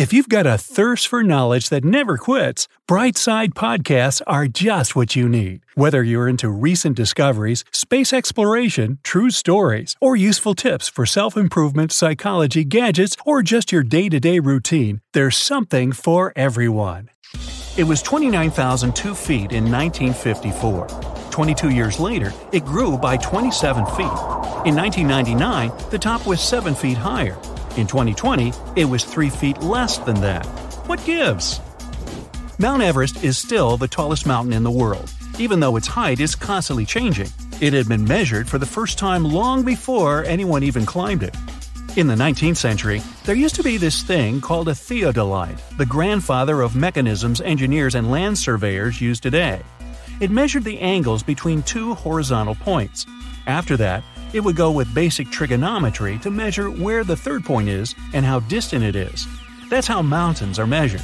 If you've got a thirst for knowledge that never quits, Brightside Podcasts are just what you need. Whether you're into recent discoveries, space exploration, true stories, or useful tips for self improvement, psychology, gadgets, or just your day to day routine, there's something for everyone. It was 29,002 feet in 1954. 22 years later, it grew by 27 feet. In 1999, the top was 7 feet higher. In 2020, it was 3 feet less than that. What gives? Mount Everest is still the tallest mountain in the world, even though its height is constantly changing. It had been measured for the first time long before anyone even climbed it. In the 19th century, there used to be this thing called a theodolite, the grandfather of mechanisms engineers and land surveyors use today. It measured the angles between two horizontal points. After that, it would go with basic trigonometry to measure where the third point is and how distant it is. That's how mountains are measured.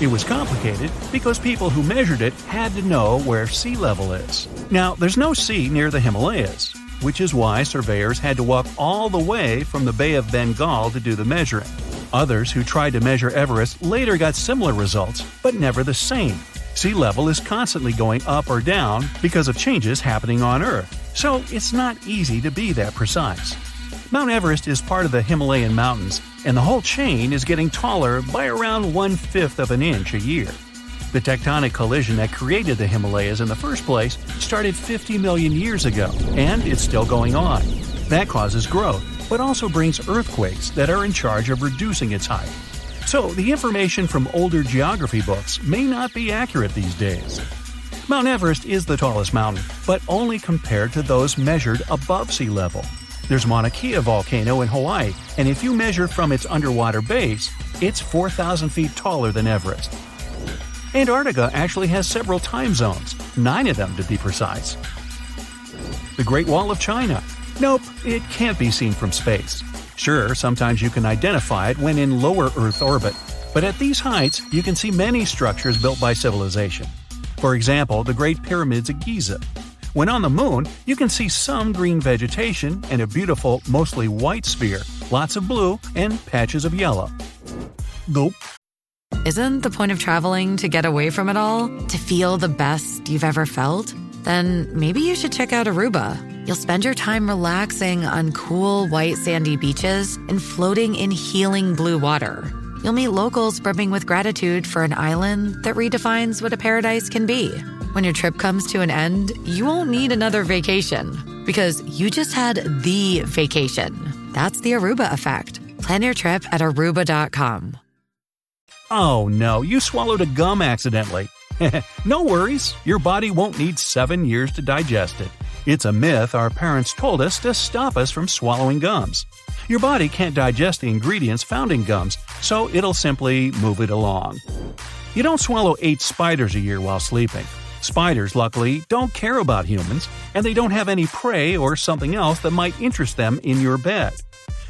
It was complicated because people who measured it had to know where sea level is. Now, there's no sea near the Himalayas, which is why surveyors had to walk all the way from the Bay of Bengal to do the measuring. Others who tried to measure Everest later got similar results, but never the same. Sea level is constantly going up or down because of changes happening on Earth, so it's not easy to be that precise. Mount Everest is part of the Himalayan mountains, and the whole chain is getting taller by around one fifth of an inch a year. The tectonic collision that created the Himalayas in the first place started 50 million years ago, and it's still going on. That causes growth, but also brings earthquakes that are in charge of reducing its height. So, the information from older geography books may not be accurate these days. Mount Everest is the tallest mountain, but only compared to those measured above sea level. There's Mauna Kea volcano in Hawaii, and if you measure from its underwater base, it's 4,000 feet taller than Everest. Antarctica actually has several time zones, nine of them to be precise. The Great Wall of China. Nope, it can't be seen from space. Sure, sometimes you can identify it when in lower Earth orbit, but at these heights, you can see many structures built by civilization. For example, the Great Pyramids of Giza. When on the moon, you can see some green vegetation and a beautiful, mostly white sphere, lots of blue, and patches of yellow. Gulp. Isn't the point of traveling to get away from it all? To feel the best you've ever felt? Then maybe you should check out Aruba. You'll spend your time relaxing on cool, white, sandy beaches and floating in healing blue water. You'll meet locals brimming with gratitude for an island that redefines what a paradise can be. When your trip comes to an end, you won't need another vacation because you just had the vacation. That's the Aruba effect. Plan your trip at aruba.com. Oh no, you swallowed a gum accidentally. no worries, your body won't need seven years to digest it. It's a myth our parents told us to stop us from swallowing gums. Your body can't digest the ingredients found in gums, so it'll simply move it along. You don't swallow eight spiders a year while sleeping. Spiders, luckily, don't care about humans, and they don't have any prey or something else that might interest them in your bed.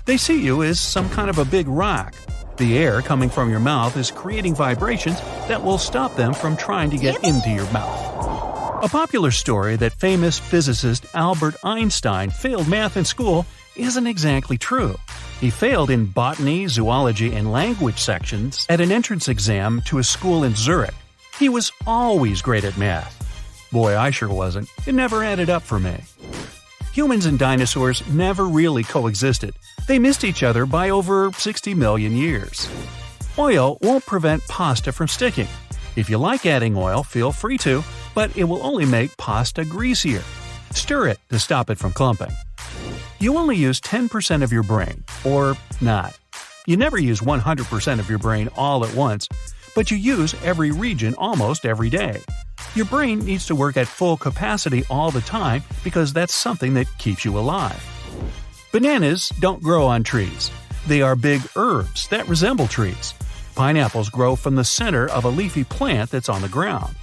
They see you as some kind of a big rock. The air coming from your mouth is creating vibrations that will stop them from trying to get into your mouth. A popular story that famous physicist Albert Einstein failed math in school isn't exactly true. He failed in botany, zoology, and language sections at an entrance exam to a school in Zurich. He was always great at math. Boy, I sure wasn't. It never added up for me. Humans and dinosaurs never really coexisted. They missed each other by over 60 million years. Oil won't prevent pasta from sticking. If you like adding oil, feel free to, but it will only make pasta greasier. Stir it to stop it from clumping. You only use 10% of your brain, or not. You never use 100% of your brain all at once, but you use every region almost every day. Your brain needs to work at full capacity all the time because that's something that keeps you alive. Bananas don't grow on trees. They are big herbs that resemble trees. Pineapples grow from the center of a leafy plant that's on the ground.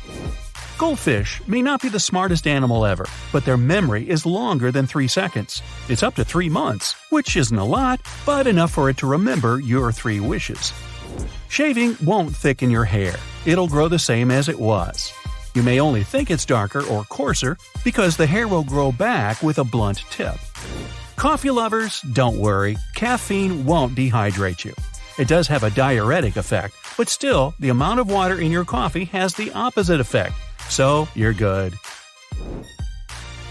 Goldfish may not be the smartest animal ever, but their memory is longer than 3 seconds. It's up to 3 months, which isn't a lot, but enough for it to remember your 3 wishes. Shaving won't thicken your hair, it'll grow the same as it was. You may only think it's darker or coarser because the hair will grow back with a blunt tip. Coffee lovers, don't worry, caffeine won't dehydrate you. It does have a diuretic effect, but still, the amount of water in your coffee has the opposite effect so you're good.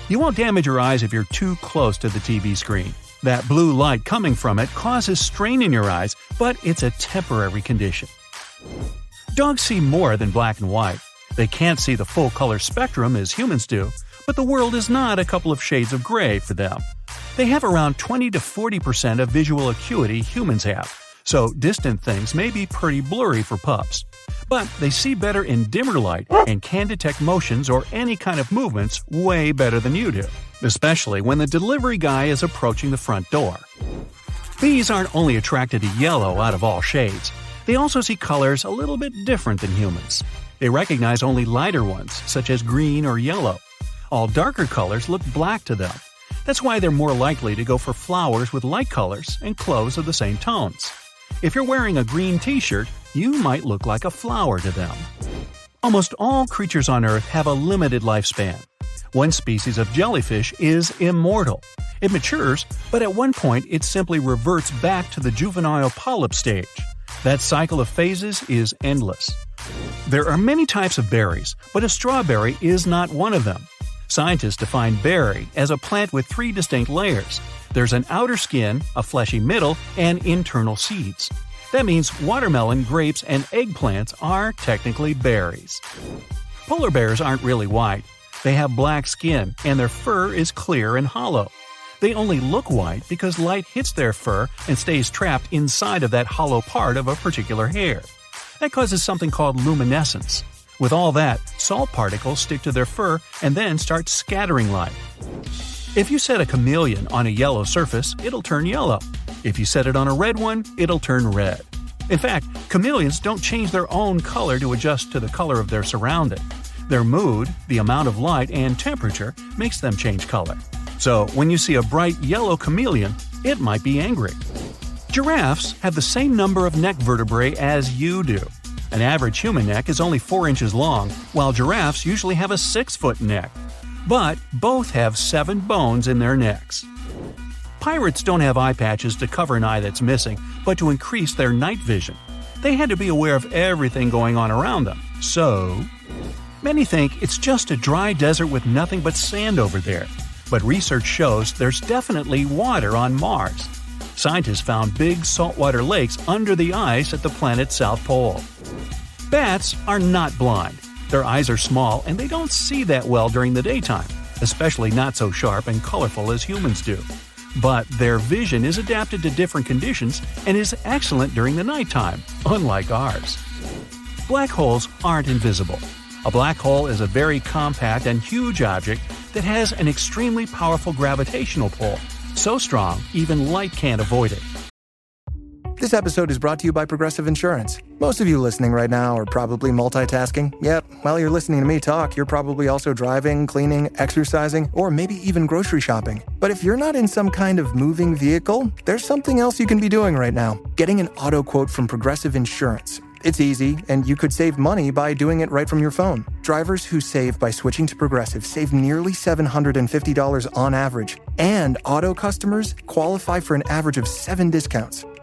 You won't damage your eyes if you're too close to the TV screen. That blue light coming from it causes strain in your eyes, but it's a temporary condition. Dogs see more than black and white. They can't see the full color spectrum as humans do, but the world is not a couple of shades of gray for them. They have around 20 to 40% of visual acuity humans have, so distant things may be pretty blurry for pups. But they see better in dimmer light and can detect motions or any kind of movements way better than you do, especially when the delivery guy is approaching the front door. Bees aren't only attracted to yellow out of all shades, they also see colors a little bit different than humans. They recognize only lighter ones, such as green or yellow. All darker colors look black to them. That's why they're more likely to go for flowers with light colors and clothes of the same tones. If you're wearing a green t shirt, you might look like a flower to them. Almost all creatures on Earth have a limited lifespan. One species of jellyfish is immortal. It matures, but at one point it simply reverts back to the juvenile polyp stage. That cycle of phases is endless. There are many types of berries, but a strawberry is not one of them. Scientists define berry as a plant with three distinct layers there's an outer skin, a fleshy middle, and internal seeds. That means watermelon, grapes, and eggplants are technically berries. Polar bears aren't really white. They have black skin, and their fur is clear and hollow. They only look white because light hits their fur and stays trapped inside of that hollow part of a particular hair. That causes something called luminescence. With all that, salt particles stick to their fur and then start scattering light. If you set a chameleon on a yellow surface, it'll turn yellow. If you set it on a red one, it'll turn red. In fact, chameleons don't change their own color to adjust to the color of their surrounding. Their mood, the amount of light, and temperature makes them change color. So, when you see a bright yellow chameleon, it might be angry. Giraffes have the same number of neck vertebrae as you do. An average human neck is only 4 inches long, while giraffes usually have a 6 foot neck but both have seven bones in their necks. Pirates don't have eye patches to cover an eye that's missing, but to increase their night vision. They had to be aware of everything going on around them, so. Many think it's just a dry desert with nothing but sand over there, but research shows there's definitely water on Mars. Scientists found big saltwater lakes under the ice at the planet's south pole. Bats are not blind, their eyes are small and they don't see that well during the daytime, especially not so sharp and colorful as humans do. But their vision is adapted to different conditions and is excellent during the nighttime, unlike ours. Black holes aren't invisible. A black hole is a very compact and huge object that has an extremely powerful gravitational pull, so strong even light can't avoid it. This episode is brought to you by Progressive Insurance. Most of you listening right now are probably multitasking. Yep, while you're listening to me talk, you're probably also driving, cleaning, exercising, or maybe even grocery shopping. But if you're not in some kind of moving vehicle, there's something else you can be doing right now getting an auto quote from Progressive Insurance. It's easy, and you could save money by doing it right from your phone. Drivers who save by switching to Progressive save nearly $750 on average, and auto customers qualify for an average of seven discounts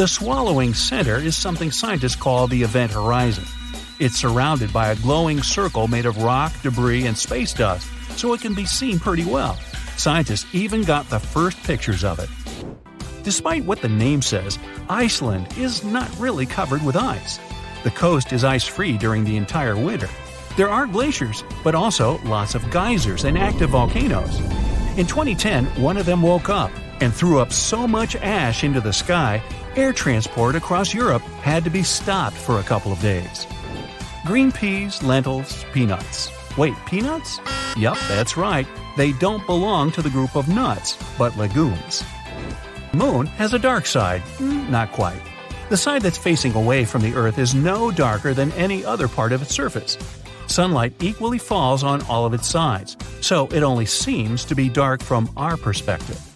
The swallowing center is something scientists call the event horizon. It's surrounded by a glowing circle made of rock, debris, and space dust, so it can be seen pretty well. Scientists even got the first pictures of it. Despite what the name says, Iceland is not really covered with ice. The coast is ice free during the entire winter. There are glaciers, but also lots of geysers and active volcanoes. In 2010, one of them woke up and threw up so much ash into the sky, air transport across Europe had to be stopped for a couple of days. Green peas, lentils, peanuts. Wait, peanuts? Yup, that's right. They don't belong to the group of nuts, but legumes. Moon has a dark side. Mm, not quite. The side that's facing away from the Earth is no darker than any other part of its surface. Sunlight equally falls on all of its sides, so it only seems to be dark from our perspective.